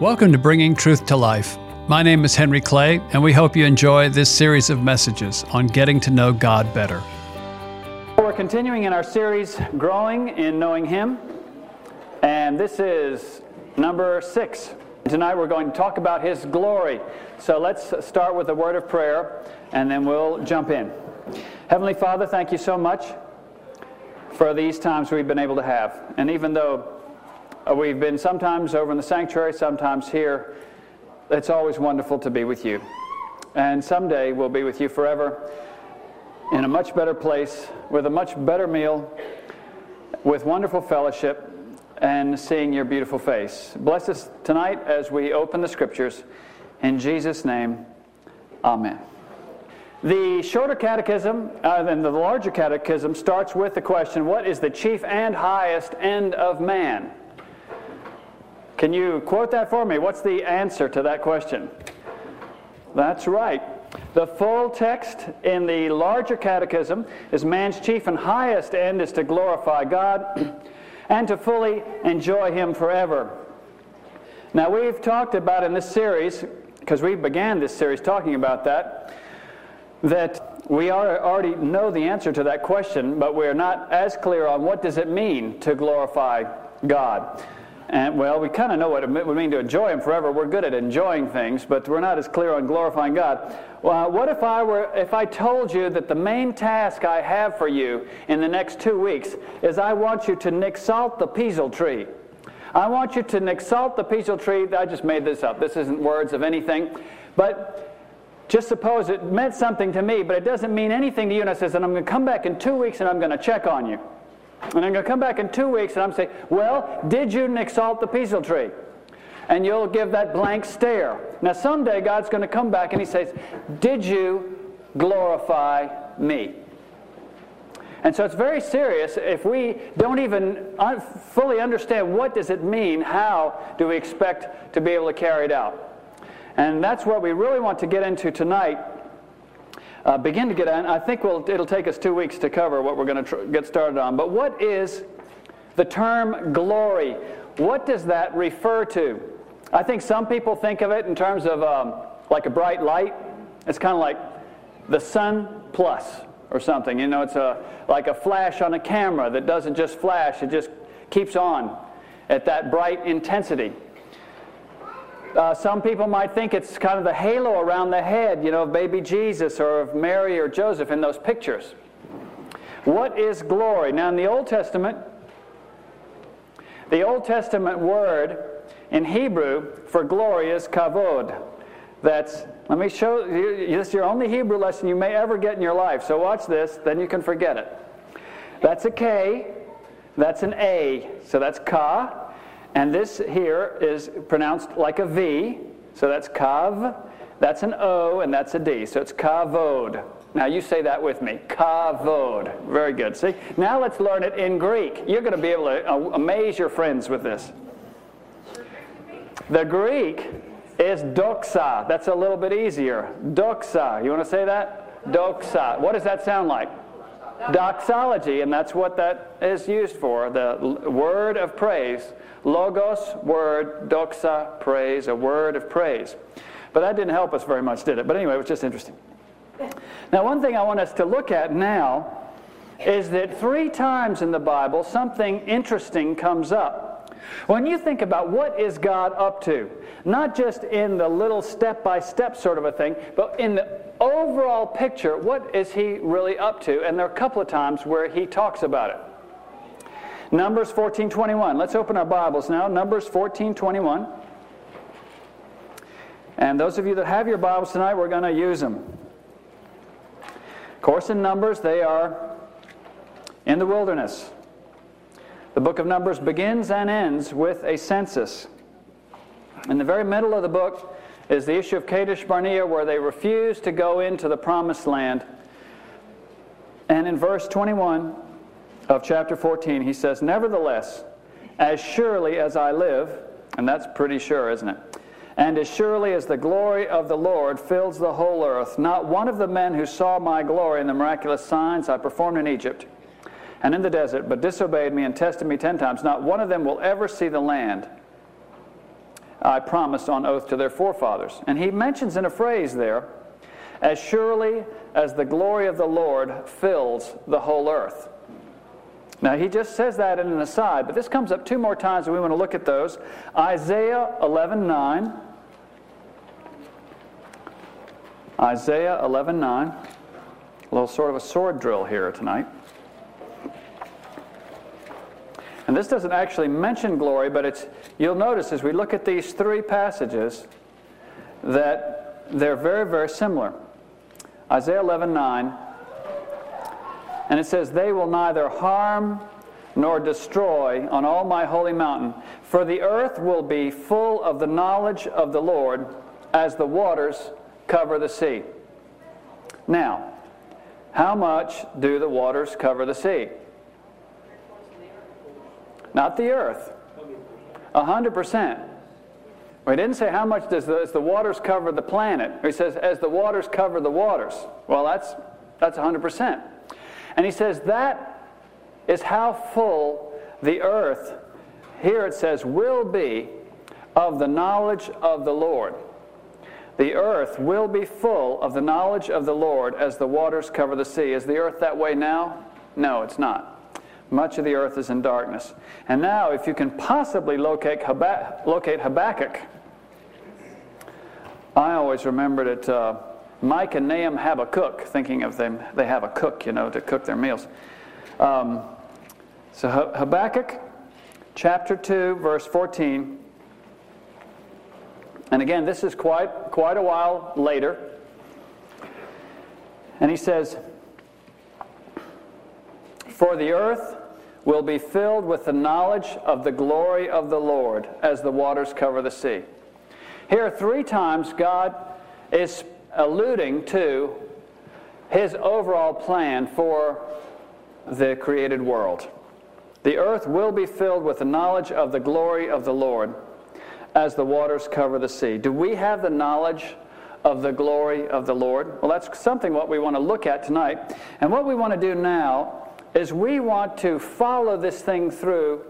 Welcome to Bringing Truth to Life. My name is Henry Clay, and we hope you enjoy this series of messages on getting to know God better. We're continuing in our series, Growing in Knowing Him, and this is number six. Tonight we're going to talk about His glory. So let's start with a word of prayer, and then we'll jump in. Heavenly Father, thank you so much for these times we've been able to have. And even though we've been sometimes over in the sanctuary, sometimes here. It's always wonderful to be with you. And someday we'll be with you forever in a much better place, with a much better meal, with wonderful fellowship, and seeing your beautiful face. Bless us tonight as we open the scriptures. In Jesus' name, amen. The shorter catechism uh, and the larger catechism starts with the question what is the chief and highest end of man? Can you quote that for me? What's the answer to that question? That's right. The full text in the larger catechism is man's chief and highest end is to glorify God and to fully enjoy Him forever. Now, we've talked about in this series, because we began this series talking about that, that we already know the answer to that question, but we're not as clear on what does it mean to glorify God. And well, we kind of know what it would mean to enjoy Him forever. We're good at enjoying things, but we're not as clear on glorifying God. Well, uh, what if I were, if I told you that the main task I have for you in the next two weeks is I want you to exalt the peasel tree. I want you to exalt the peasel tree. I just made this up. This isn't words of anything, but just suppose it meant something to me, but it doesn't mean anything to you. And I says, and I'm going to come back in two weeks and I'm going to check on you. And I'm going to come back in two weeks and I'm saying, well, did you exalt the peasel tree? And you'll give that blank stare. Now, someday God's going to come back and He says, Did you glorify me? And so it's very serious if we don't even uh, fully understand what does it mean, how do we expect to be able to carry it out. And that's what we really want to get into tonight uh, begin to get on. I think we'll, it'll take us two weeks to cover what we're going to get started on. But what is the term glory? What does that refer to? I think some people think of it in terms of um, like a bright light. It's kind of like the sun plus or something. You know, it's a, like a flash on a camera that doesn't just flash, it just keeps on at that bright intensity. Uh, some people might think it's kind of the halo around the head, you know, of baby Jesus or of Mary or Joseph in those pictures. What is glory? Now, in the Old Testament, the Old Testament word in Hebrew for glory is kavod. That's, let me show you, this is your only Hebrew lesson you may ever get in your life. So watch this, then you can forget it. That's a K, that's an A. So that's ka, and this here is pronounced like a V. So that's kav, that's an O, and that's a D. So it's kavod. Now you say that with me. Kavod. Very good. See? Now let's learn it in Greek. You're going to be able to uh, amaze your friends with this. The Greek is doxa. That's a little bit easier. Doxa. You want to say that? Doxa. What does that sound like? Doxology, and that's what that is used for the word of praise. Logos, word, doxa, praise, a word of praise. But that didn't help us very much, did it? But anyway, it was just interesting. Now, one thing I want us to look at now is that three times in the Bible something interesting comes up. When you think about what is God up to, not just in the little step by step sort of a thing, but in the overall picture, what is he really up to? And there are a couple of times where he talks about it. Numbers 14:21. Let's open our Bibles now. Numbers 14:21. And those of you that have your Bibles tonight, we're going to use them. Of course, in Numbers, they are in the wilderness. The book of Numbers begins and ends with a census. In the very middle of the book, is the issue of Kadesh Barnea, where they refuse to go into the promised land. And in verse 21 of chapter 14, he says, Nevertheless, as surely as I live, and that's pretty sure, isn't it? And as surely as the glory of the Lord fills the whole earth, not one of the men who saw my glory and the miraculous signs I performed in Egypt and in the desert, but disobeyed me and tested me ten times, not one of them will ever see the land I promised on oath to their forefathers. And he mentions in a phrase there, as surely as the glory of the Lord fills the whole earth. Now, he just says that in an aside, but this comes up two more times, and we want to look at those. Isaiah 11 9. Isaiah 11 9. A little sort of a sword drill here tonight. And this doesn't actually mention glory, but it's you'll notice as we look at these three passages that they're very, very similar. Isaiah 11 9. And it says, They will neither harm nor destroy on all my holy mountain, for the earth will be full of the knowledge of the Lord as the waters cover the sea. Now, how much do the waters cover the sea? Not the earth. A hundred percent. Well, he didn't say how much does the, does the waters cover the planet. He says, as the waters cover the waters. Well, that's that's a hundred percent. And he says that is how full the earth, here it says, will be of the knowledge of the Lord. The earth will be full of the knowledge of the Lord as the waters cover the sea. Is the earth that way now? No, it's not. Much of the earth is in darkness. And now, if you can possibly locate, locate Habakkuk, I always remembered it. Uh, Mike and Nahum have a cook, thinking of them, they have a cook, you know, to cook their meals. Um, so Habakkuk chapter 2, verse 14. And again, this is quite, quite a while later. And he says, For the earth will be filled with the knowledge of the glory of the Lord as the waters cover the sea. Here, three times, God is alluding to his overall plan for the created world. The earth will be filled with the knowledge of the glory of the Lord as the waters cover the sea. Do we have the knowledge of the glory of the Lord? Well, that's something what we want to look at tonight. And what we want to do now is we want to follow this thing through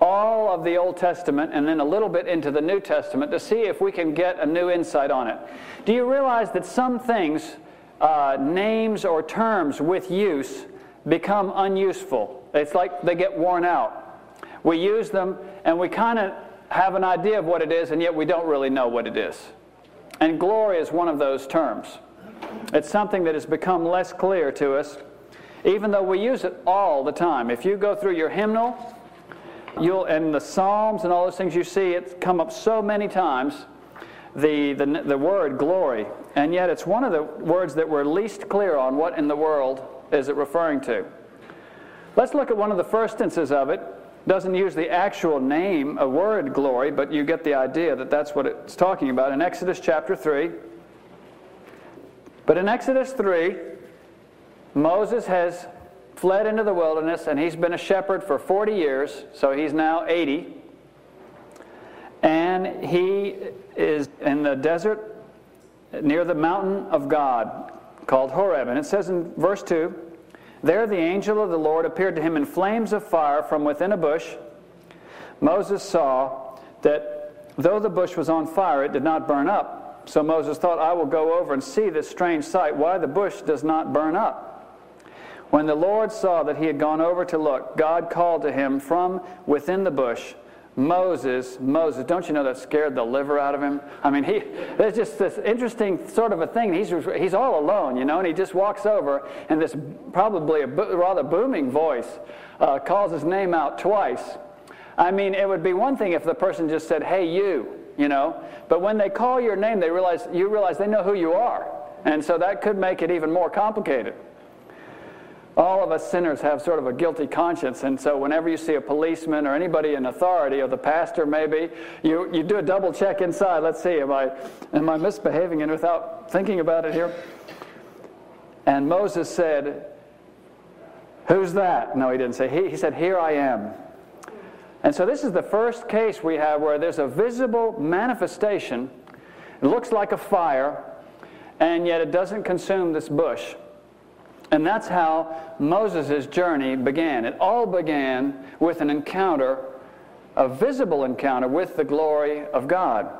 all of the Old Testament and then a little bit into the New Testament to see if we can get a new insight on it. Do you realize that some things, uh, names or terms with use, become unuseful? It's like they get worn out. We use them and we kind of have an idea of what it is, and yet we don't really know what it is. And glory is one of those terms. It's something that has become less clear to us, even though we use it all the time. If you go through your hymnal, you'll and the Psalms and all those things you see it come up so many times. The, the, the word glory, and yet it's one of the words that we're least clear on what in the world is it referring to. Let's look at one of the first instances of it. Doesn't use the actual name, a word glory, but you get the idea that that's what it's talking about in Exodus chapter 3. But in Exodus 3, Moses has fled into the wilderness, and he's been a shepherd for 40 years, so he's now 80. And he is in the desert near the mountain of God called Horeb. And it says in verse 2 There the angel of the Lord appeared to him in flames of fire from within a bush. Moses saw that though the bush was on fire, it did not burn up. So Moses thought, I will go over and see this strange sight, why the bush does not burn up. When the Lord saw that he had gone over to look, God called to him from within the bush, Moses, Moses. Don't you know that scared the liver out of him? I mean, he, there's just this interesting sort of a thing. He's, he's all alone, you know, and he just walks over, and this probably a rather booming voice uh, calls his name out twice. I mean, it would be one thing if the person just said, hey, you, you know, but when they call your name, they realize, you realize they know who you are. And so that could make it even more complicated all of us sinners have sort of a guilty conscience. And so whenever you see a policeman or anybody in authority, or the pastor maybe, you, you do a double check inside. Let's see, am I, am I misbehaving? And without thinking about it here. And Moses said, Who's that? No, he didn't say. He, he said, Here I am. And so this is the first case we have where there's a visible manifestation. It looks like a fire, and yet it doesn't consume this bush. And that's how Moses' journey began. It all began with an encounter a visible encounter with the glory of God.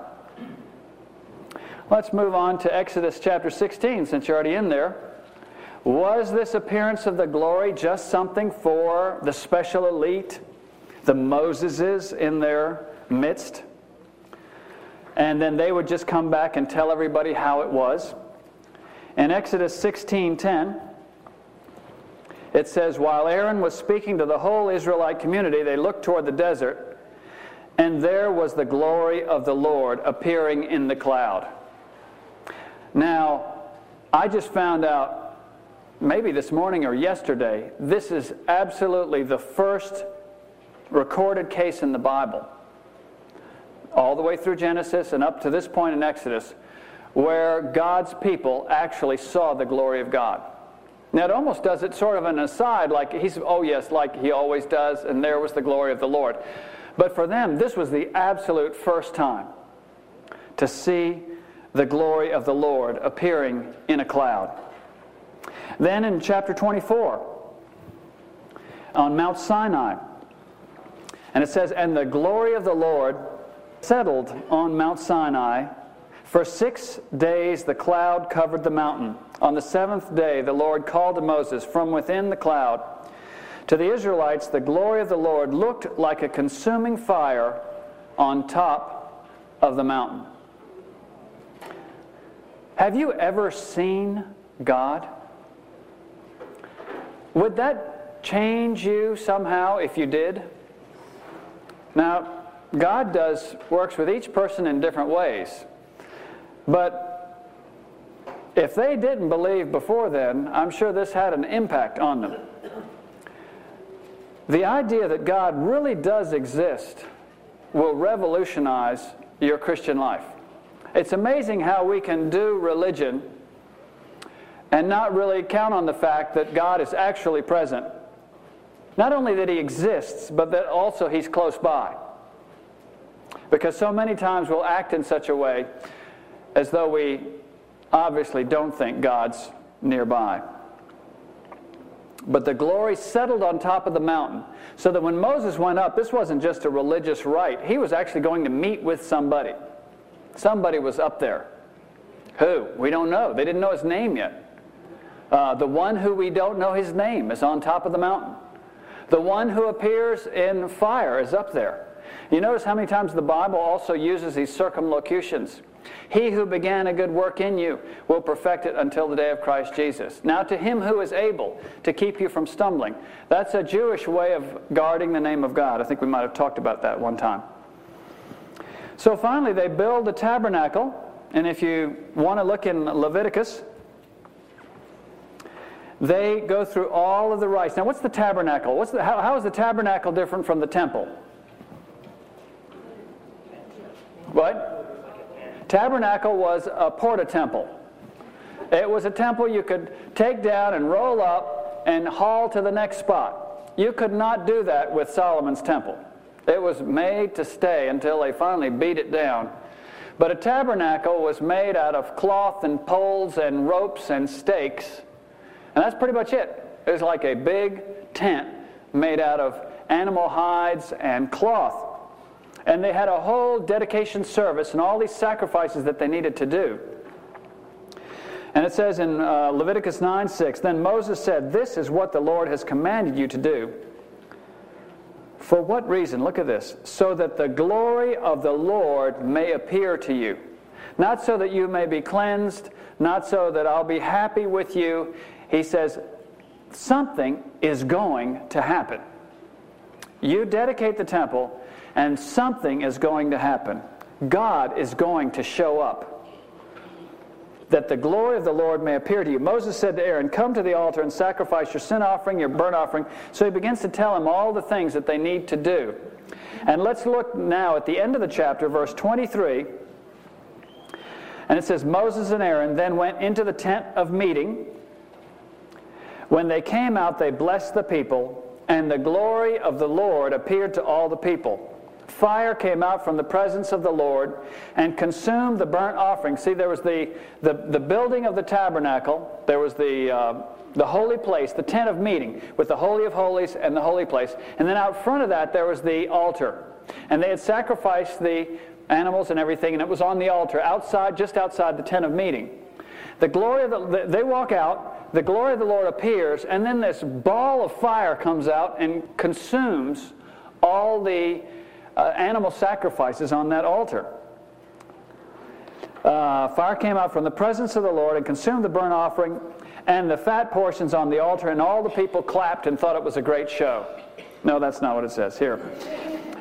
Let's move on to Exodus chapter 16, since you're already in there. Was this appearance of the glory just something for the special elite, the Moseses in their midst? And then they would just come back and tell everybody how it was. In Exodus 16:10, it says, While Aaron was speaking to the whole Israelite community, they looked toward the desert, and there was the glory of the Lord appearing in the cloud. Now, I just found out maybe this morning or yesterday, this is absolutely the first recorded case in the Bible, all the way through Genesis and up to this point in Exodus, where God's people actually saw the glory of God. Now, it almost does it sort of an aside, like he's, oh, yes, like he always does, and there was the glory of the Lord. But for them, this was the absolute first time to see the glory of the Lord appearing in a cloud. Then in chapter 24, on Mount Sinai, and it says, And the glory of the Lord settled on Mount Sinai. For six days the cloud covered the mountain. On the seventh day the Lord called to Moses from within the cloud. To the Israelites, the glory of the Lord looked like a consuming fire on top of the mountain. Have you ever seen God? Would that change you somehow if you did? Now, God does works with each person in different ways. But if they didn't believe before then, I'm sure this had an impact on them. The idea that God really does exist will revolutionize your Christian life. It's amazing how we can do religion and not really count on the fact that God is actually present. Not only that He exists, but that also He's close by. Because so many times we'll act in such a way as though we obviously don't think God's nearby. But the glory settled on top of the mountain, so that when Moses went up, this wasn't just a religious rite. He was actually going to meet with somebody. Somebody was up there. Who? We don't know. They didn't know his name yet. Uh, the one who we don't know his name is on top of the mountain. The one who appears in fire is up there. You notice how many times the Bible also uses these circumlocutions. He who began a good work in you will perfect it until the day of Christ Jesus. Now, to him who is able to keep you from stumbling. That's a Jewish way of guarding the name of God. I think we might have talked about that one time. So finally, they build the tabernacle. And if you want to look in Leviticus, they go through all of the rites. Now, what's the tabernacle? What's the, how, how is the tabernacle different from the temple? What? Tabernacle was a porta temple. It was a temple you could take down and roll up and haul to the next spot. You could not do that with Solomon's temple. It was made to stay until they finally beat it down. But a tabernacle was made out of cloth and poles and ropes and stakes. And that's pretty much it. It was like a big tent made out of animal hides and cloth. And they had a whole dedication service and all these sacrifices that they needed to do. And it says in uh, Leviticus 9 6, Then Moses said, This is what the Lord has commanded you to do. For what reason? Look at this. So that the glory of the Lord may appear to you. Not so that you may be cleansed, not so that I'll be happy with you. He says, something is going to happen. You dedicate the temple, and something is going to happen. God is going to show up that the glory of the Lord may appear to you. Moses said to Aaron, Come to the altar and sacrifice your sin offering, your burnt offering. So he begins to tell him all the things that they need to do. And let's look now at the end of the chapter, verse 23. And it says, Moses and Aaron then went into the tent of meeting. When they came out, they blessed the people, and the glory of the Lord appeared to all the people fire came out from the presence of the Lord and consumed the burnt offering. See, there was the, the, the building of the tabernacle, there was the, uh, the holy place, the tent of meeting, with the Holy of Holies and the holy place. And then out front of that, there was the altar. And they had sacrificed the animals and everything, and it was on the altar outside, just outside the tent of meeting. The glory of the, they walk out, the glory of the Lord appears, and then this ball of fire comes out and consumes all the uh, animal sacrifices on that altar. Uh, fire came out from the presence of the Lord and consumed the burnt offering and the fat portions on the altar, and all the people clapped and thought it was a great show. No, that's not what it says here.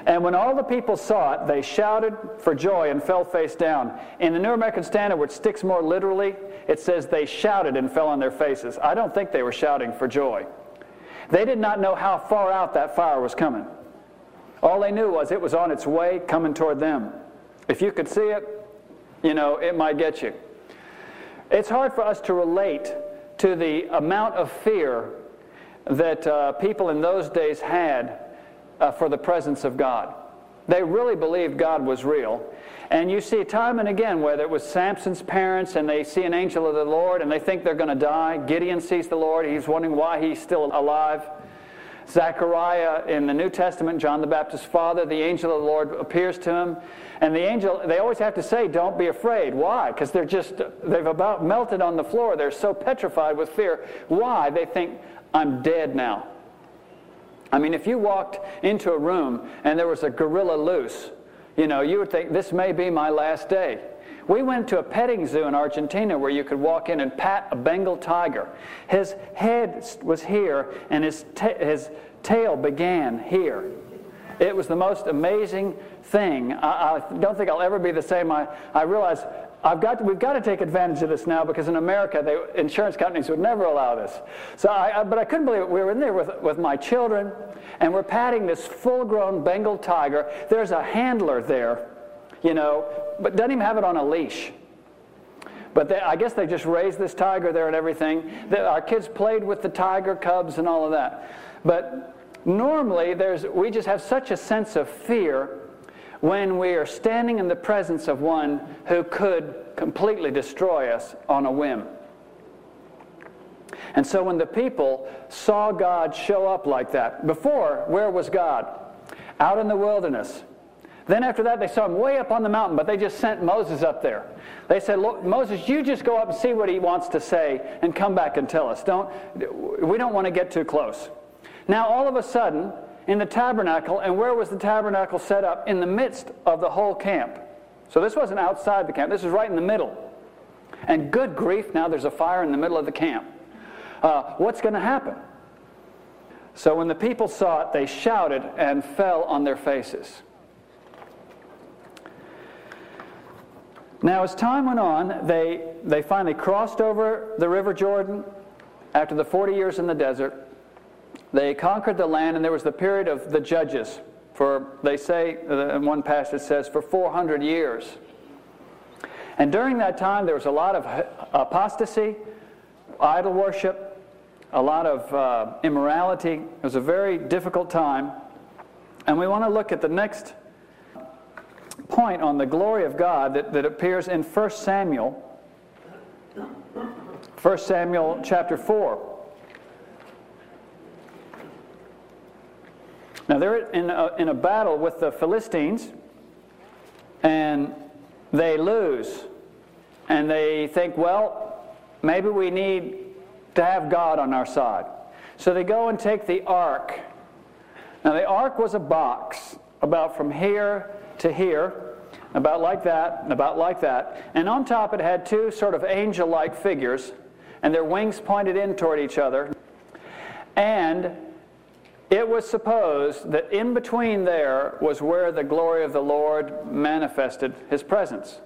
And when all the people saw it, they shouted for joy and fell face down. In the New American Standard, which sticks more literally, it says they shouted and fell on their faces. I don't think they were shouting for joy. They did not know how far out that fire was coming. All they knew was it was on its way coming toward them. If you could see it, you know, it might get you. It's hard for us to relate to the amount of fear that uh, people in those days had uh, for the presence of God. They really believed God was real. And you see time and again, whether it was Samson's parents and they see an angel of the Lord and they think they're going to die. Gideon sees the Lord. He's wondering why he's still alive. Zechariah in the New Testament, John the Baptist's father, the angel of the Lord appears to him. And the angel, they always have to say, don't be afraid. Why? Because they're just, they've about melted on the floor. They're so petrified with fear. Why? They think, I'm dead now. I mean, if you walked into a room and there was a gorilla loose, you know, you would think, this may be my last day. We went to a petting zoo in Argentina where you could walk in and pat a Bengal tiger. His head was here and his, ta- his tail began here. It was the most amazing thing. I, I, don't think I'll ever be the same. I, I realize I've got to, we've got to take advantage of this now because in America, they, insurance companies would never allow this. So I, I, but I couldn't believe it. We were in there with, with my children, and we're patting this full-grown Bengal tiger. There's a handler there, you know, but doesn't even have it on a leash. But they, I guess they just raised this tiger there and everything. The, our kids played with the tiger cubs and all of that. But normally, there's, we just have such a sense of fear when we are standing in the presence of one who could completely destroy us on a whim. And so when the people saw God show up like that, before, where was God? Out in the wilderness. Then after that, they saw him way up on the mountain, but they just sent Moses up there. They said, Look, Moses, you just go up and see what he wants to say and come back and tell us. Don't, we don't want to get too close. Now, all of a sudden, in the tabernacle, and where was the tabernacle set up? In the midst of the whole camp. So this wasn't outside the camp, this was right in the middle. And good grief, now there's a fire in the middle of the camp. Uh, what's going to happen? So when the people saw it, they shouted and fell on their faces. Now, as time went on, they, they finally crossed over the River Jordan after the 40 years in the desert. They conquered the land, and there was the period of the judges. For they say, in one passage says, for 400 years. And during that time, there was a lot of apostasy, idol worship, a lot of uh, immorality. It was a very difficult time. And we want to look at the next point on the glory of God that, that appears in 1 Samuel. 1 Samuel chapter 4. Now, they're in a, in a battle with the Philistines, and they lose. And they think, well, maybe we need to have God on our side. So they go and take the ark. Now, the ark was a box about from here to here, about like that, and about like that. And on top, it had two sort of angel like figures, and their wings pointed in toward each other. And it was supposed that in between there was where the glory of the Lord manifested his presence.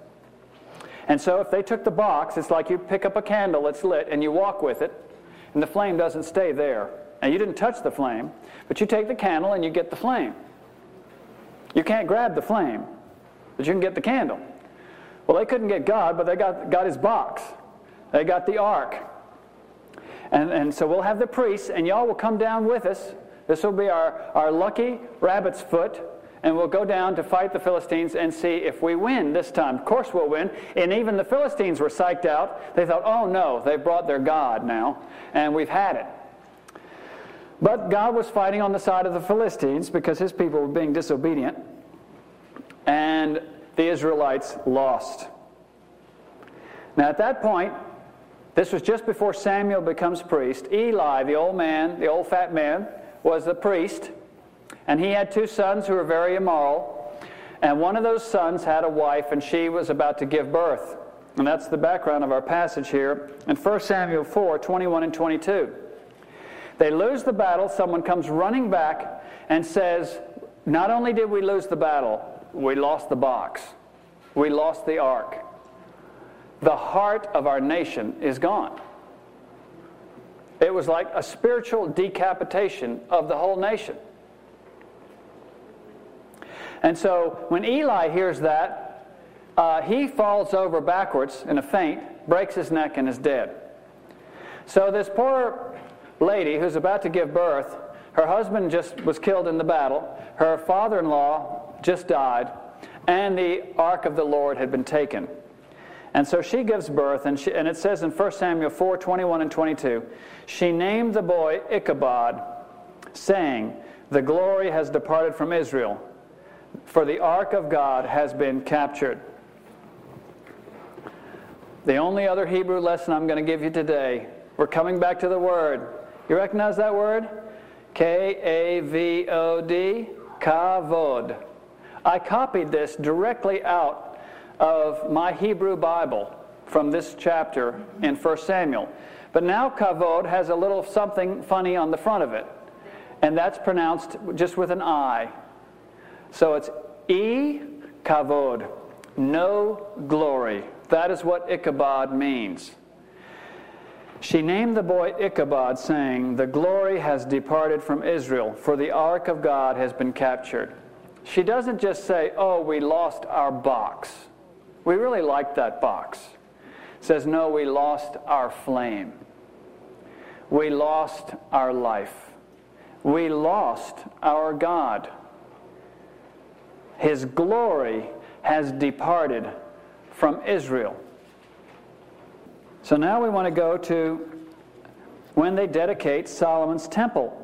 And so if they took the box, it's like you pick up a candle that's lit and you walk with it, and the flame doesn't stay there. And you didn't touch the flame, but you take the candle and you get the flame. You can't grab the flame, but you can get the candle. Well, they couldn't get God, but they got, got his box. They got the ark. And, and so we'll have the priests, and y'all will come down with us this will be our, our lucky rabbit's foot, and we'll go down to fight the Philistines and see if we win this time. Of course, we'll win. And even the Philistines were psyched out. They thought, oh no, they brought their God now, and we've had it. But God was fighting on the side of the Philistines because his people were being disobedient. And the Israelites lost. Now, at that point, this was just before Samuel becomes priest. Eli, the old man, the old fat man, was the priest, and he had two sons who were very immoral. And one of those sons had a wife, and she was about to give birth. And that's the background of our passage here in 1 Samuel 4 21 and 22. They lose the battle. Someone comes running back and says, Not only did we lose the battle, we lost the box, we lost the ark. The heart of our nation is gone. It was like a spiritual decapitation of the whole nation. And so when Eli hears that, uh, he falls over backwards in a faint, breaks his neck, and is dead. So this poor lady who's about to give birth, her husband just was killed in the battle, her father in law just died, and the ark of the Lord had been taken. And so she gives birth, and, she, and it says in 1 Samuel 4 21 and 22, she named the boy Ichabod, saying, The glory has departed from Israel for the ark of God has been captured. The only other Hebrew lesson I'm going to give you today, we're coming back to the word. You recognize that word? K A V O D, kavod. I copied this directly out of my Hebrew Bible from this chapter in 1 Samuel. But now kavod has a little something funny on the front of it, and that's pronounced just with an I. So it's E kavod, no glory. That is what Ichabod means. She named the boy Ichabod, saying, The glory has departed from Israel, for the ark of God has been captured. She doesn't just say, Oh, we lost our box. We really liked that box. says, No, we lost our flame. We lost our life. We lost our God. His glory has departed from Israel. So now we want to go to when they dedicate Solomon's temple.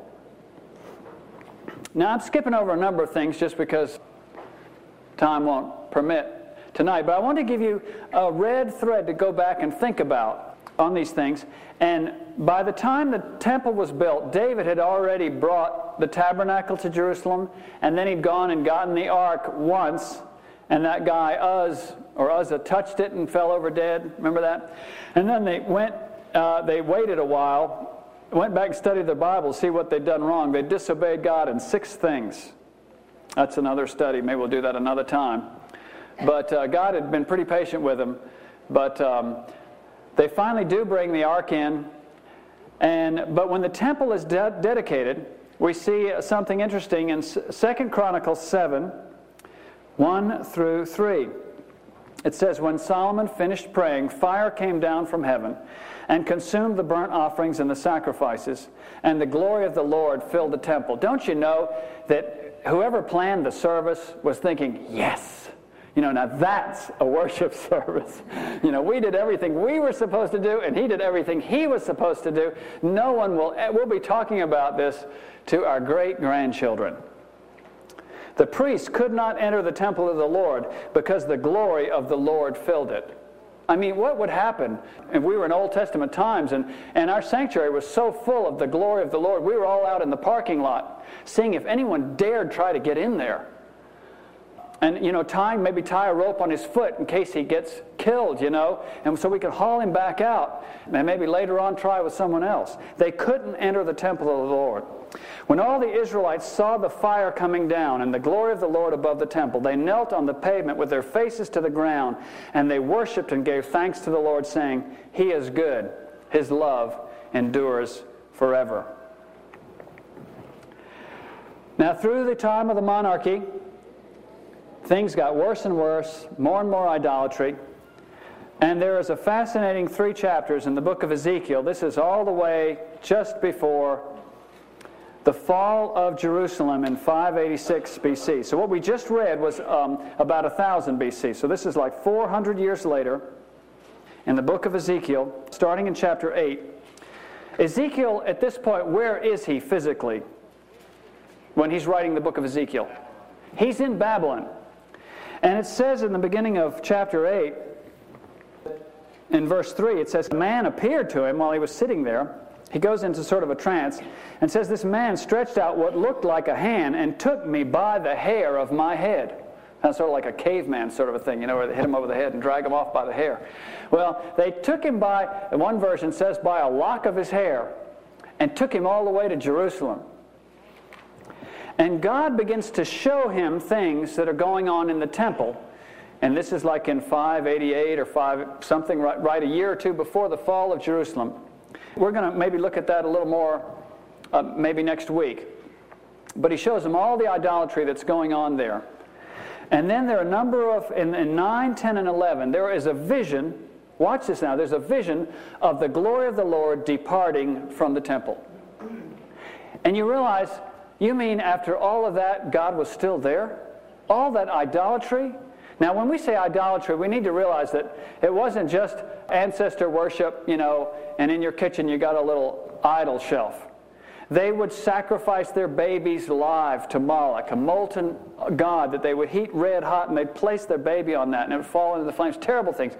Now I'm skipping over a number of things just because time won't permit tonight, but I want to give you a red thread to go back and think about on these things. And by the time the temple was built, David had already brought the tabernacle to Jerusalem, and then he'd gone and gotten the ark once, and that guy Uz or Uzzah touched it and fell over dead. Remember that? And then they went, uh, they waited a while, went back and studied the Bible, see what they'd done wrong. They disobeyed God in six things. That's another study. Maybe we'll do that another time. But uh, God had been pretty patient with them. But um, they finally do bring the ark in, and but when the temple is de- dedicated, we see something interesting in Second Chronicles 7, 1 through 3. It says, When Solomon finished praying, fire came down from heaven and consumed the burnt offerings and the sacrifices, and the glory of the Lord filled the temple. Don't you know that whoever planned the service was thinking, Yes, you know, now that's a worship service. You know, we did everything we were supposed to do, and he did everything he was supposed to do. No one will, eh, we'll be talking about this to our great grandchildren. The priests could not enter the temple of the Lord because the glory of the Lord filled it. I mean, what would happen if we were in Old Testament times and, and our sanctuary was so full of the glory of the Lord? We were all out in the parking lot seeing if anyone dared try to get in there and you know tying maybe tie a rope on his foot in case he gets killed you know and so we could haul him back out and maybe later on try with someone else they couldn't enter the temple of the lord when all the israelites saw the fire coming down and the glory of the lord above the temple they knelt on the pavement with their faces to the ground and they worshiped and gave thanks to the lord saying he is good his love endures forever now through the time of the monarchy Things got worse and worse, more and more idolatry. And there is a fascinating three chapters in the book of Ezekiel. This is all the way just before the fall of Jerusalem in 586 BC. So what we just read was um, about 1000 BC. So this is like 400 years later in the book of Ezekiel, starting in chapter 8. Ezekiel, at this point, where is he physically when he's writing the book of Ezekiel? He's in Babylon. And it says in the beginning of chapter 8, in verse 3, it says, A man appeared to him while he was sitting there. He goes into sort of a trance and says, This man stretched out what looked like a hand and took me by the hair of my head. That's sort of like a caveman sort of a thing, you know, where they hit him over the head and drag him off by the hair. Well, they took him by, in one version says, by a lock of his hair and took him all the way to Jerusalem. And God begins to show him things that are going on in the temple. And this is like in 588 or 5 something right, right a year or two before the fall of Jerusalem. We're going to maybe look at that a little more uh, maybe next week. But he shows them all the idolatry that's going on there. And then there are a number of, in, in 9, 10, and 11, there is a vision. Watch this now. There's a vision of the glory of the Lord departing from the temple. And you realize you mean after all of that, God was still there? All that idolatry? Now, when we say idolatry, we need to realize that it wasn't just ancestor worship, you know, and in your kitchen you got a little idol shelf. They would sacrifice their babies live to Moloch, a molten god that they would heat red hot, and they'd place their baby on that, and it would fall into the flames. Terrible things.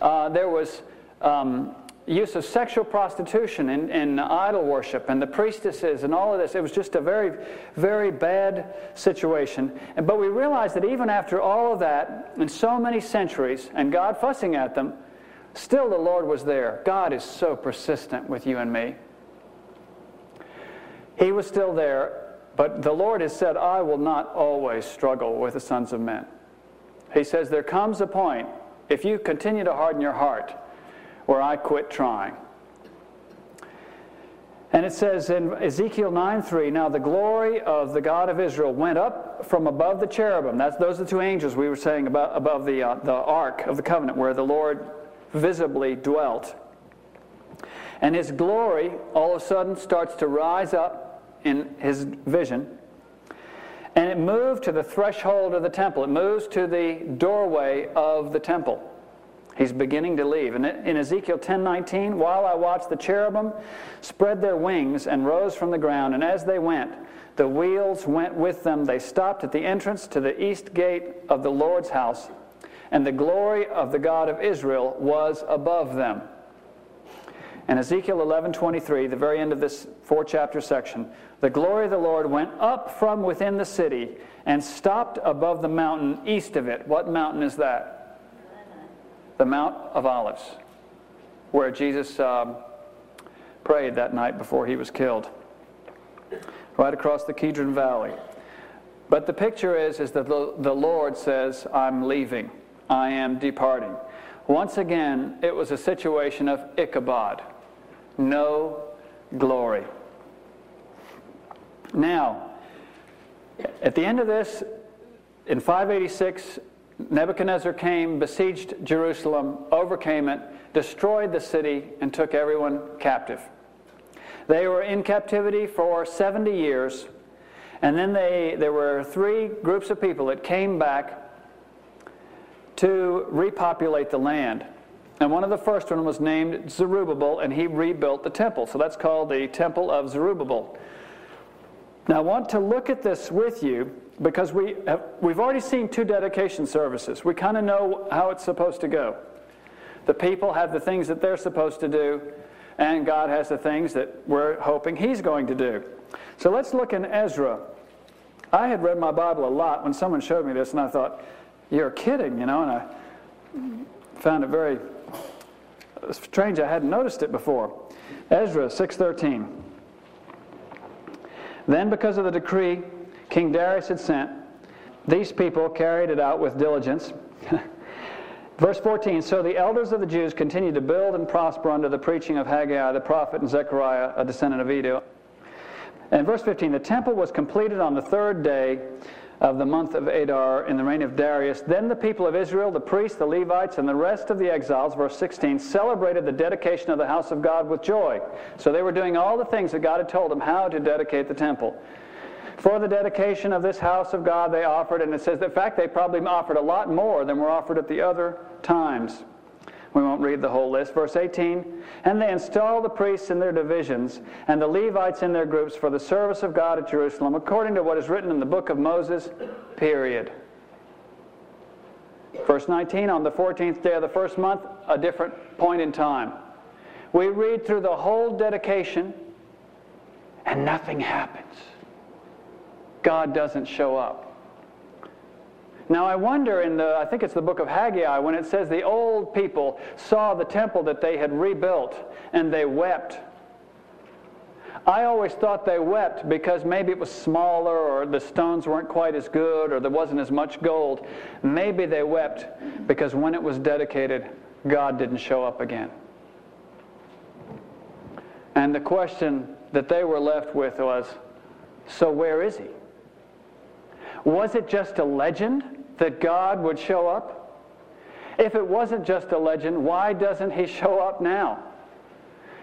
Uh, there was um, use of sexual prostitution in, in idol worship and the priestesses and all of this. It was just a very, very bad situation. And, but we realized that even after all of that, in so many centuries, and God fussing at them, still the Lord was there. God is so persistent with you and me. He was still there, but the Lord has said, I will not always struggle with the sons of men. He says, There comes a point, if you continue to harden your heart, where I quit trying. And it says in Ezekiel 9 3, Now the glory of the God of Israel went up from above the cherubim. That's, those are the two angels we were saying about, above the, uh, the ark of the covenant where the Lord visibly dwelt. And his glory all of a sudden starts to rise up in his vision. And it moved to the threshold of the temple, it moves to the doorway of the temple. He's beginning to leave. And in Ezekiel 10:19, while I watched the cherubim spread their wings and rose from the ground, and as they went, the wheels went with them. They stopped at the entrance to the east gate of the Lord's house, and the glory of the God of Israel was above them. And Ezekiel 11:23, the very end of this four-chapter section, the glory of the Lord went up from within the city and stopped above the mountain east of it. What mountain is that? the Mount of Olives, where Jesus um, prayed that night before he was killed, right across the Kidron Valley. But the picture is, is that the Lord says, I'm leaving, I am departing. Once again, it was a situation of Ichabod, no glory. Now, at the end of this, in 586, Nebuchadnezzar came, besieged Jerusalem, overcame it, destroyed the city, and took everyone captive. They were in captivity for 70 years, and then they, there were three groups of people that came back to repopulate the land. And one of the first one was named Zerubbabel, and he rebuilt the temple. So that's called the Temple of Zerubbabel. Now, I want to look at this with you because we have, we've already seen two dedication services. We kind of know how it's supposed to go. The people have the things that they're supposed to do, and God has the things that we're hoping He's going to do. So let's look in Ezra. I had read my Bible a lot when someone showed me this, and I thought, you're kidding, you know, and I found it very strange. I hadn't noticed it before. Ezra 6:13. Then, because of the decree King Darius had sent. These people carried it out with diligence. Verse 14 So the elders of the Jews continued to build and prosper under the preaching of Haggai the prophet and Zechariah, a descendant of Iddo. And verse 15 The temple was completed on the third day of the month of Adar in the reign of Darius. Then the people of Israel, the priests, the Levites, and the rest of the exiles, verse 16, celebrated the dedication of the house of God with joy. So they were doing all the things that God had told them how to dedicate the temple. For the dedication of this house of God, they offered, and it says, in fact, they probably offered a lot more than were offered at the other times. We won't read the whole list. Verse 18 And they installed the priests in their divisions and the Levites in their groups for the service of God at Jerusalem, according to what is written in the book of Moses, period. Verse 19, on the 14th day of the first month, a different point in time. We read through the whole dedication, and nothing happens. God doesn't show up. Now, I wonder in the, I think it's the book of Haggai, when it says the old people saw the temple that they had rebuilt and they wept. I always thought they wept because maybe it was smaller or the stones weren't quite as good or there wasn't as much gold. Maybe they wept because when it was dedicated, God didn't show up again. And the question that they were left with was so where is he? Was it just a legend that God would show up? If it wasn't just a legend, why doesn't he show up now?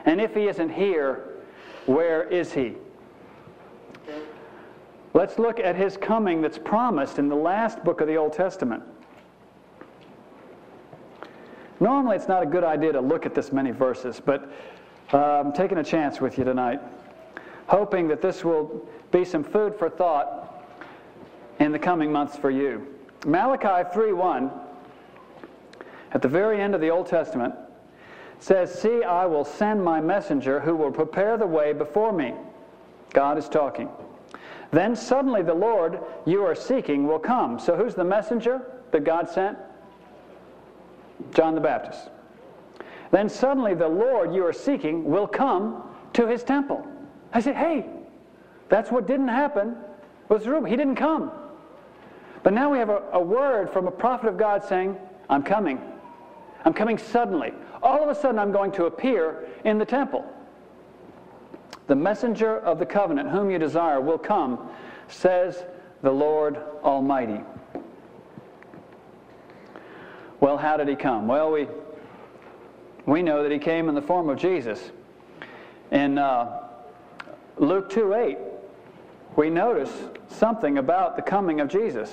And if he isn't here, where is he? Let's look at his coming that's promised in the last book of the Old Testament. Normally, it's not a good idea to look at this many verses, but uh, I'm taking a chance with you tonight, hoping that this will be some food for thought in the coming months for you. Malachi 3:1 at the very end of the Old Testament says, "See, I will send my messenger who will prepare the way before me." God is talking. Then suddenly the Lord you are seeking will come. So who's the messenger that God sent? John the Baptist. Then suddenly the Lord you are seeking will come to his temple. I said, hey, that's what didn't happen with Zerubbabel. He didn't come. But now we have a, a word from a prophet of God saying, I'm coming. I'm coming suddenly. All of a sudden, I'm going to appear in the temple. The messenger of the covenant, whom you desire, will come, says the Lord Almighty. Well, how did he come? Well, we, we know that he came in the form of Jesus. In uh, Luke 2 8, we notice something about the coming of Jesus.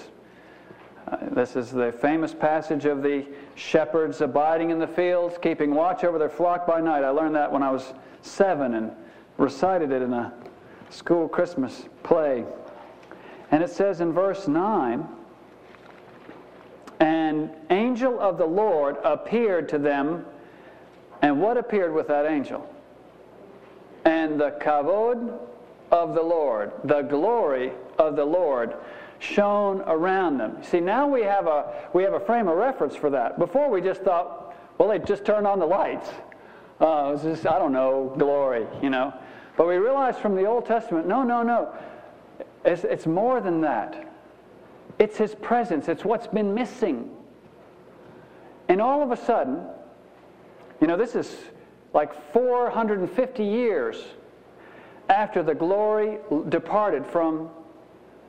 Uh, this is the famous passage of the shepherds abiding in the fields, keeping watch over their flock by night. I learned that when I was seven and recited it in a school Christmas play. And it says in verse 9, An angel of the Lord appeared to them. And what appeared with that angel? And the kavod of the Lord, the glory of the Lord shone around them. See, now we have a we have a frame of reference for that. Before we just thought, well, they just turned on the lights. Uh, it was just I don't know glory, you know. But we realized from the Old Testament, no, no, no. It's, it's more than that. It's His presence. It's what's been missing. And all of a sudden, you know, this is like 450 years after the glory departed from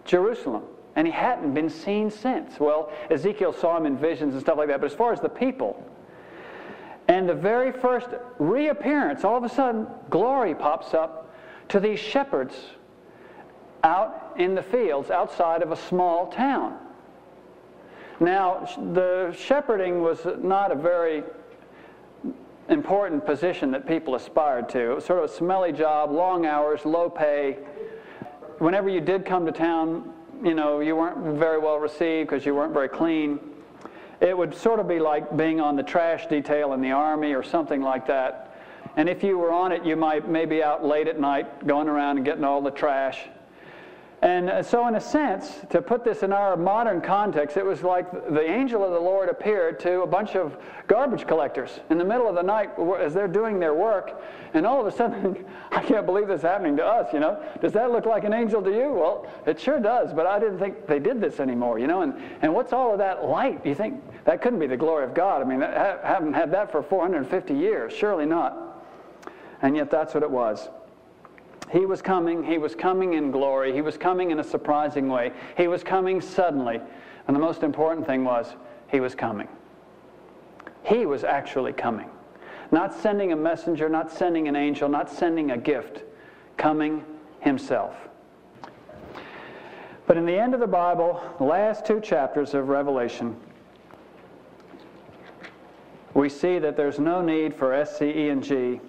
Jerusalem and he hadn't been seen since. Well, Ezekiel saw him in visions and stuff like that, but as far as the people, and the very first reappearance, all of a sudden, glory pops up to these shepherds out in the fields outside of a small town. Now, the shepherding was not a very important position that people aspired to. It was sort of a smelly job, long hours, low pay. Whenever you did come to town, you know, you weren't very well received because you weren't very clean. It would sort of be like being on the trash detail in the army or something like that. And if you were on it, you might maybe out late at night going around and getting all the trash. And uh, so, in a sense, to put this in our modern context, it was like the angel of the Lord appeared to a bunch of garbage collectors in the middle of the night as they're doing their work. And all of a sudden, I can't believe this happening to us, you know. Does that look like an angel to you? Well, it sure does, but I didn't think they did this anymore, you know. And, and what's all of that light? You think that couldn't be the glory of God? I mean, I haven't had that for 450 years. Surely not. And yet, that's what it was. He was coming. He was coming in glory. He was coming in a surprising way. He was coming suddenly. And the most important thing was, he was coming. He was actually coming. Not sending a messenger, not sending an angel, not sending a gift, coming himself. But in the end of the Bible, the last two chapters of Revelation, we see that there's no need for S, C, E, and G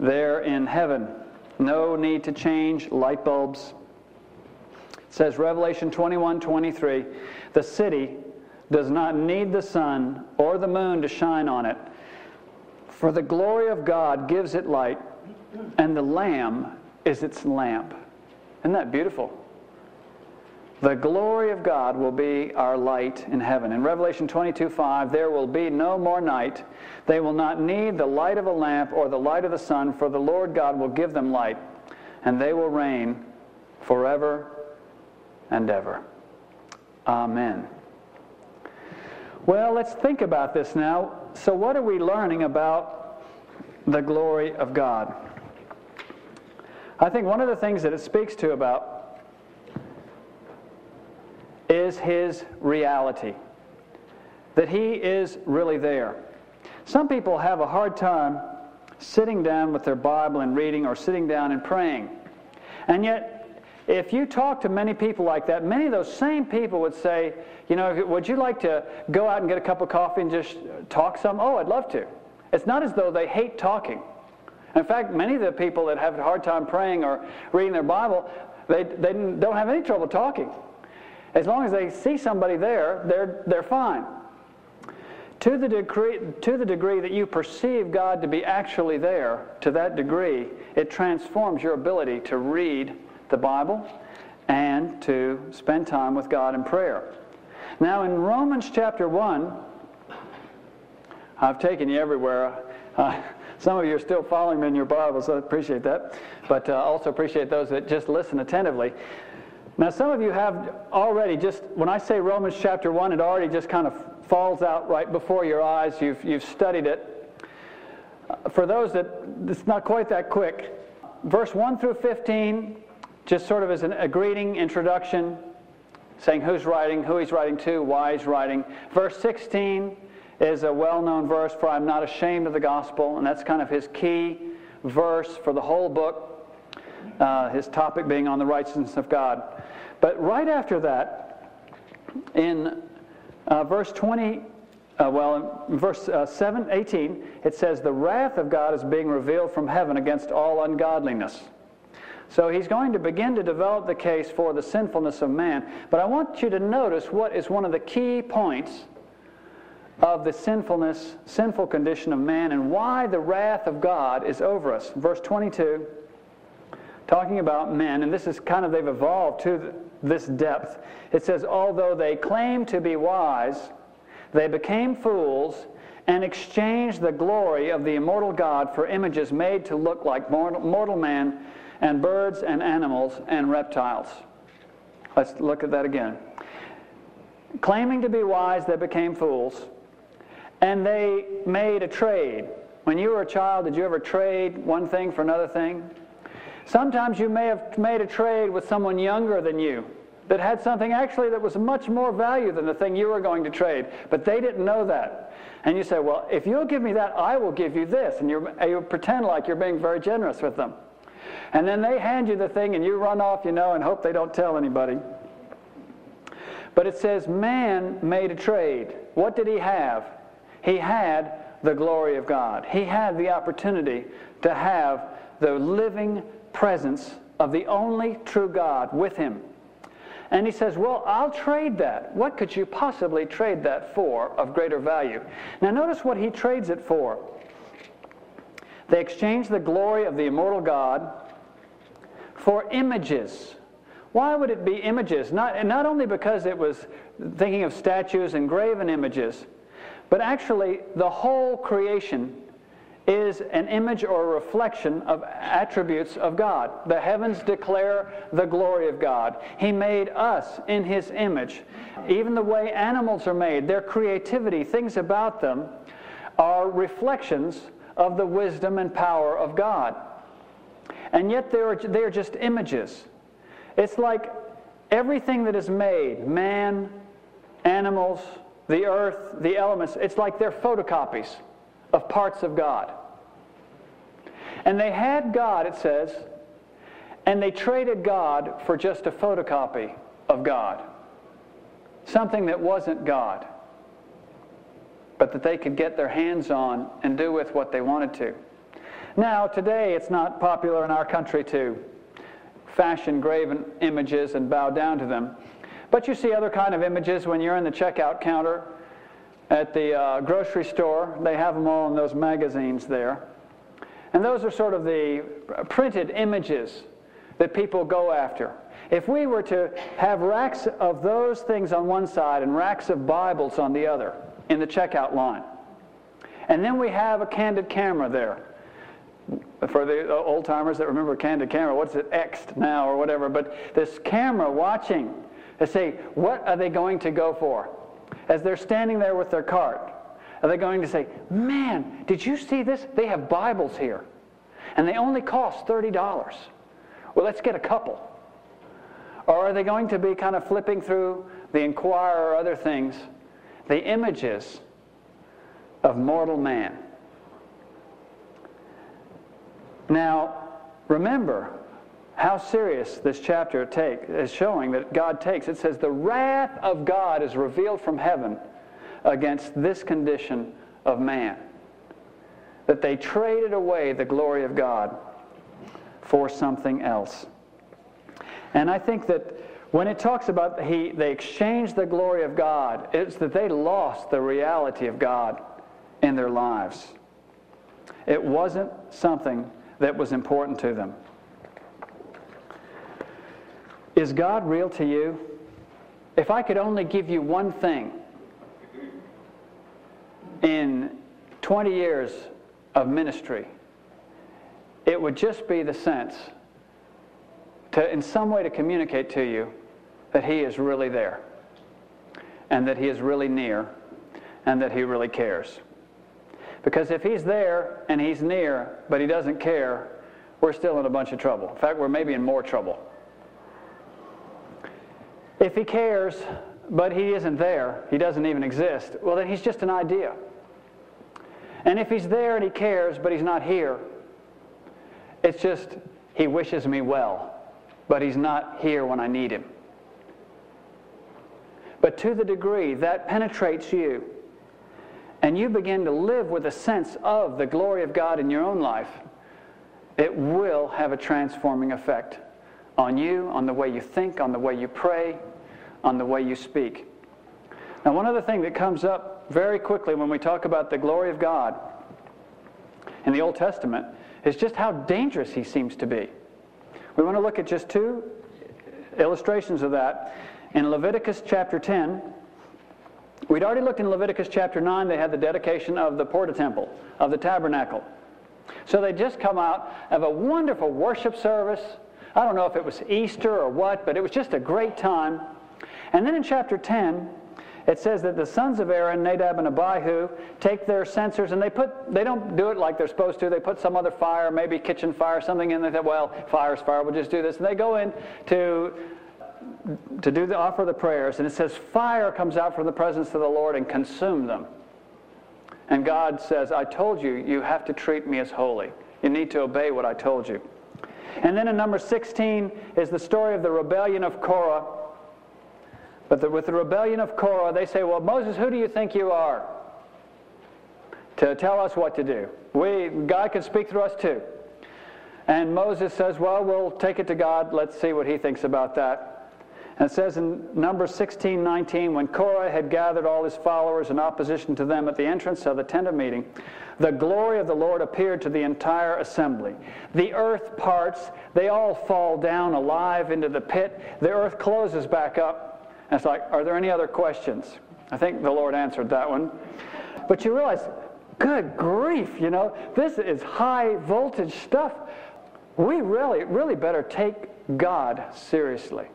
there in heaven. No need to change light bulbs. It says Revelation 21 23, the city does not need the sun or the moon to shine on it, for the glory of God gives it light, and the Lamb is its lamp. Isn't that beautiful? The glory of God will be our light in heaven. In Revelation 22 5, there will be no more night. They will not need the light of a lamp or the light of the sun, for the Lord God will give them light, and they will reign forever and ever. Amen. Well, let's think about this now. So, what are we learning about the glory of God? I think one of the things that it speaks to about is his reality, that he is really there. Some people have a hard time sitting down with their Bible and reading or sitting down and praying. And yet, if you talk to many people like that, many of those same people would say, you know, would you like to go out and get a cup of coffee and just talk some? Oh, I'd love to. It's not as though they hate talking. In fact, many of the people that have a hard time praying or reading their Bible, they, they don't have any trouble talking. As long as they see somebody there, they're, they're fine. To the, degree, to the degree that you perceive God to be actually there, to that degree, it transforms your ability to read the Bible and to spend time with God in prayer. Now, in Romans chapter 1, I've taken you everywhere. Uh, some of you are still following me in your Bibles, so I appreciate that. But uh, also appreciate those that just listen attentively. Now, some of you have already just, when I say Romans chapter 1, it already just kind of falls out right before your eyes. You've, you've studied it. Uh, for those that it's not quite that quick, verse 1 through 15 just sort of as an, a greeting introduction, saying who's writing, who he's writing to, why he's writing. Verse 16 is a well known verse, for I'm not ashamed of the gospel, and that's kind of his key verse for the whole book, uh, his topic being on the righteousness of God. But right after that, in uh, verse 20, uh, well, in verse uh, 7, 18, it says, The wrath of God is being revealed from heaven against all ungodliness. So he's going to begin to develop the case for the sinfulness of man. But I want you to notice what is one of the key points of the sinfulness, sinful condition of man and why the wrath of God is over us. Verse 22, talking about men, and this is kind of, they've evolved to this depth. It says, Although they claim to be wise, they became fools and exchanged the glory of the immortal God for images made to look like mortal, mortal man and birds and animals and reptiles. Let's look at that again. Claiming to be wise, they became fools, and they made a trade. When you were a child, did you ever trade one thing for another thing? Sometimes you may have made a trade with someone younger than you that had something actually that was much more value than the thing you were going to trade, but they didn't know that. And you say, Well, if you'll give me that, I will give you this. And you pretend like you're being very generous with them. And then they hand you the thing and you run off, you know, and hope they don't tell anybody. But it says, man made a trade. What did he have? He had the glory of God. He had the opportunity to have the living presence of the only true God with him. And he says, Well, I'll trade that. What could you possibly trade that for of greater value? Now, notice what he trades it for. They exchange the glory of the immortal God for images. Why would it be images? Not, not only because it was thinking of statues and graven images, but actually the whole creation is an image or a reflection of attributes of God. The heavens declare the glory of God. He made us in His image. Even the way animals are made, their creativity, things about them, are reflections of the wisdom and power of God. And yet they're, they're just images. It's like everything that is made man, animals, the earth, the elements it's like they're photocopies of parts of God. And they had God, it says, and they traded God for just a photocopy of God. Something that wasn't God but that they could get their hands on and do with what they wanted to. Now, today, it's not popular in our country to fashion graven images and bow down to them. But you see other kind of images when you're in the checkout counter at the uh, grocery store. They have them all in those magazines there. And those are sort of the printed images that people go after. If we were to have racks of those things on one side and racks of Bibles on the other in the checkout line, and then we have a candid camera there. For the old timers that remember candid camera, what's it Xed now or whatever? But this camera watching to say, what are they going to go for? As they're standing there with their cart, are they going to say, man, did you see this? They have Bibles here, and they only cost $30. Well, let's get a couple. Or are they going to be kind of flipping through the Enquirer or other things, the images of mortal man? Now, remember how serious this chapter take, is showing that God takes. It says, The wrath of God is revealed from heaven against this condition of man. That they traded away the glory of God for something else. And I think that when it talks about he, they exchanged the glory of God, it's that they lost the reality of God in their lives. It wasn't something that was important to them. Is God real to you? If I could only give you one thing in 20 years of ministry, it would just be the sense to, in some way, to communicate to you that He is really there and that He is really near and that He really cares. Because if He's there and He's near, but He doesn't care, we're still in a bunch of trouble. In fact, we're maybe in more trouble. If He cares, but He isn't there, He doesn't even exist, well, then He's just an idea. And if He's there and He cares, but He's not here, it's just He wishes me well but he's not here when I need him. But to the degree that penetrates you, and you begin to live with a sense of the glory of God in your own life, it will have a transforming effect on you, on the way you think, on the way you pray, on the way you speak. Now, one other thing that comes up very quickly when we talk about the glory of God in the Old Testament is just how dangerous he seems to be. We want to look at just two illustrations of that. In Leviticus chapter 10, we'd already looked in Leviticus chapter 9, they had the dedication of the Porta Temple, of the tabernacle. So they just come out of a wonderful worship service. I don't know if it was Easter or what, but it was just a great time. And then in chapter 10, it says that the sons of Aaron, Nadab and Abihu, take their censers and they put they don't do it like they're supposed to. They put some other fire, maybe kitchen fire, something in there. They well, fire's fire. We'll just do this. And they go in to to do the offer the prayers, and it says fire comes out from the presence of the Lord and consume them. And God says, I told you, you have to treat me as holy. You need to obey what I told you. And then in number 16 is the story of the rebellion of Korah but the, with the rebellion of Korah, they say, Well, Moses, who do you think you are to tell us what to do? We, God can speak through us too. And Moses says, Well, we'll take it to God. Let's see what he thinks about that. And it says in Numbers 16, 19, when Korah had gathered all his followers in opposition to them at the entrance of the tent of meeting, the glory of the Lord appeared to the entire assembly. The earth parts, they all fall down alive into the pit. The earth closes back up. And it's like, are there any other questions? I think the Lord answered that one. But you realize, good grief, you know, this is high voltage stuff. We really, really better take God seriously.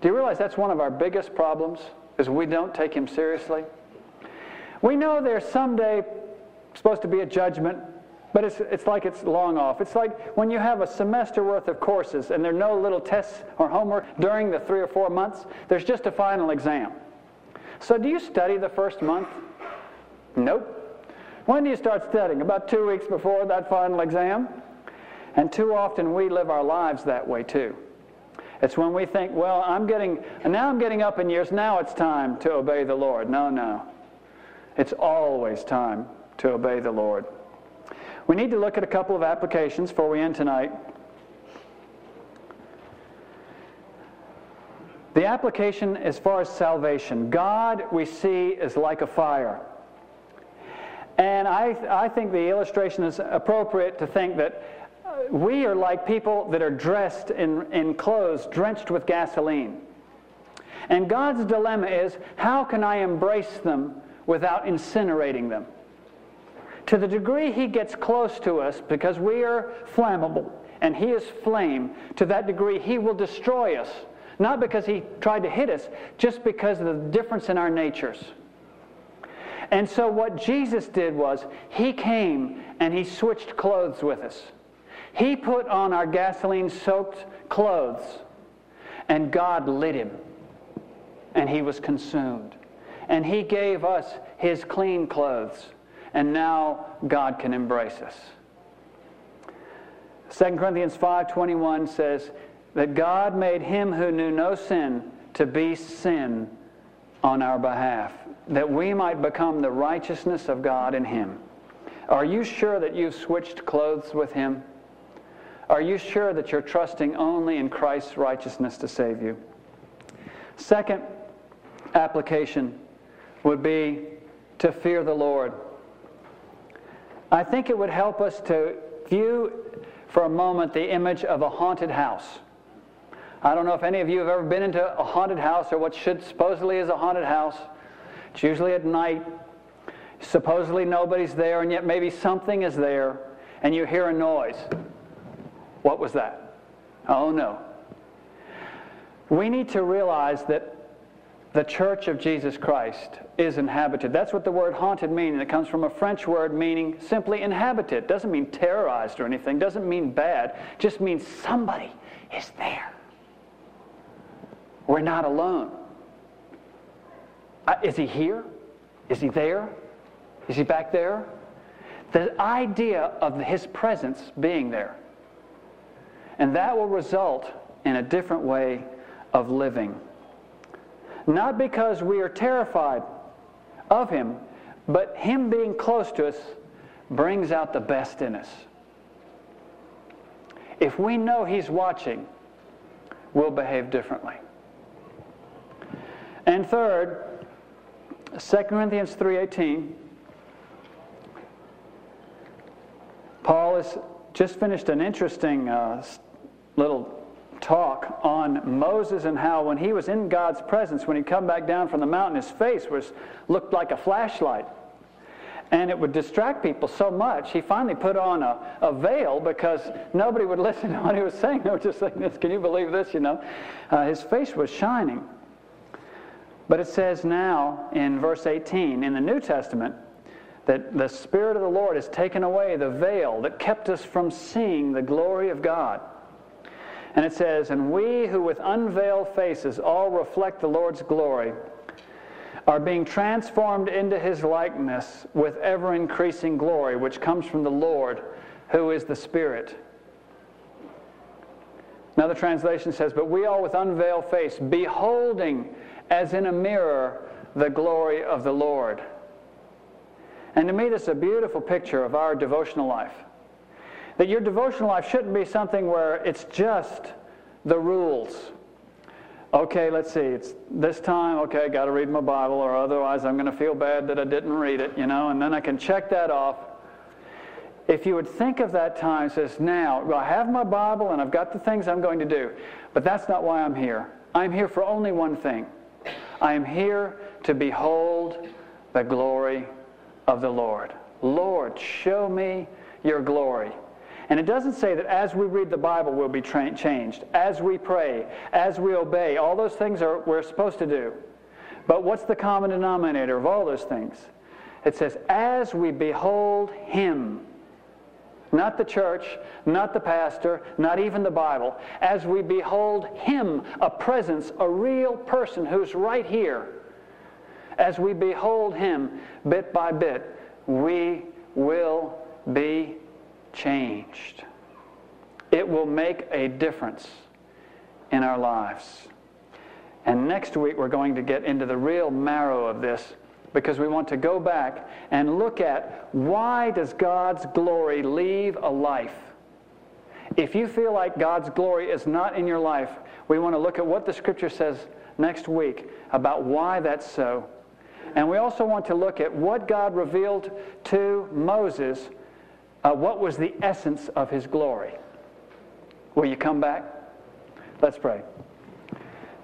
Do you realize that's one of our biggest problems? Is we don't take him seriously? We know there's someday supposed to be a judgment but it's, it's like it's long off. It's like when you have a semester worth of courses and there are no little tests or homework during the three or four months, there's just a final exam. So do you study the first month? Nope. When do you start studying? About two weeks before that final exam? And too often we live our lives that way too. It's when we think, well, I'm getting, now I'm getting up in years, now it's time to obey the Lord. No, no. It's always time to obey the Lord. We need to look at a couple of applications before we end tonight. The application as far as salvation God we see is like a fire. And I, I think the illustration is appropriate to think that uh, we are like people that are dressed in, in clothes drenched with gasoline. And God's dilemma is how can I embrace them without incinerating them? To the degree He gets close to us, because we are flammable and He is flame, to that degree He will destroy us. Not because He tried to hit us, just because of the difference in our natures. And so, what Jesus did was, He came and He switched clothes with us. He put on our gasoline soaked clothes, and God lit Him, and He was consumed. And He gave us His clean clothes, and now God can embrace us. 2 Corinthians 5:21 says that God made him who knew no sin to be sin on our behalf that we might become the righteousness of God in him. Are you sure that you've switched clothes with him? Are you sure that you're trusting only in Christ's righteousness to save you? Second application would be to fear the Lord. I think it would help us to view for a moment the image of a haunted house. I don't know if any of you have ever been into a haunted house or what should supposedly is a haunted house. It's usually at night. Supposedly nobody's there, and yet maybe something is there, and you hear a noise. What was that? Oh no. We need to realize that the church of Jesus Christ is inhabited. That's what the word haunted means. It comes from a French word meaning simply inhabited. Doesn't mean terrorized or anything. Doesn't mean bad. Just means somebody is there. We're not alone. Uh, is he here? Is he there? Is he back there? The idea of his presence being there. And that will result in a different way of living. Not because we are terrified of him, but him being close to us brings out the best in us. If we know he's watching, we'll behave differently. And third, 2 Corinthians 3.18, Paul has just finished an interesting uh, little talk on Moses and how when he was in God's presence, when he come back down from the mountain, his face was looked like a flashlight. And it would distract people so much, he finally put on a, a veil because nobody would listen to what he was saying. They were just saying this, can you believe this, you know? Uh, his face was shining. But it says now in verse 18 in the New Testament that the Spirit of the Lord has taken away the veil that kept us from seeing the glory of God. And it says, And we who with unveiled faces all reflect the Lord's glory are being transformed into his likeness with ever increasing glory, which comes from the Lord, who is the Spirit. Another translation says, But we all with unveiled face, beholding as in a mirror the glory of the Lord. And to me, this is a beautiful picture of our devotional life. That your devotional life shouldn't be something where it's just the rules. Okay, let's see, it's this time, okay, got to read my Bible, or otherwise I'm going to feel bad that I didn't read it, you know, and then I can check that off. If you would think of that time, says, now, I have my Bible and I've got the things I'm going to do, but that's not why I'm here. I'm here for only one thing I am here to behold the glory of the Lord. Lord, show me your glory. And it doesn't say that as we read the Bible we'll be tra- changed, as we pray, as we obey. All those things are we're supposed to do. But what's the common denominator of all those things? It says, as we behold him, not the church, not the pastor, not even the Bible, as we behold Him, a presence, a real person who's right here, as we behold Him bit by bit, we will be changed. It will make a difference in our lives. And next week, we're going to get into the real marrow of this because we want to go back and look at why does God's glory leave a life? If you feel like God's glory is not in your life, We want to look at what the Scripture says next week about why that's so. And we also want to look at what God revealed to Moses, uh, what was the essence of his glory. Will you come back? Let's pray.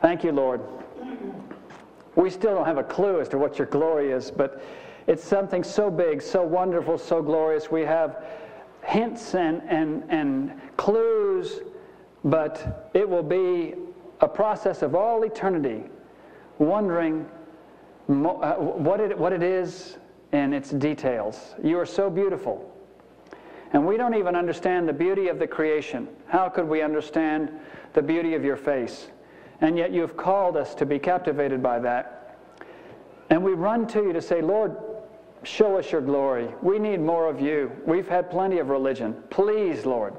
Thank you, Lord. We still don't have a clue as to what your glory is, but it's something so big, so wonderful, so glorious. We have hints and, and, and clues, but it will be a process of all eternity wondering mo- uh, what, it, what it is in its details. You are so beautiful. And we don't even understand the beauty of the creation. How could we understand the beauty of your face? And yet you have called us to be captivated by that. And we run to you to say, Lord, show us your glory. We need more of you. We've had plenty of religion. Please, Lord,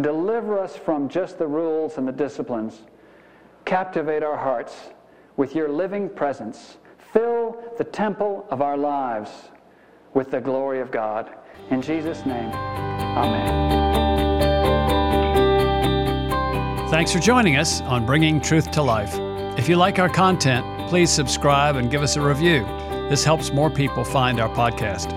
deliver us from just the rules and the disciplines. Captivate our hearts with your living presence. Fill the temple of our lives with the glory of God. In Jesus' name, amen. Thanks for joining us on Bringing Truth to Life. If you like our content, please subscribe and give us a review. This helps more people find our podcast.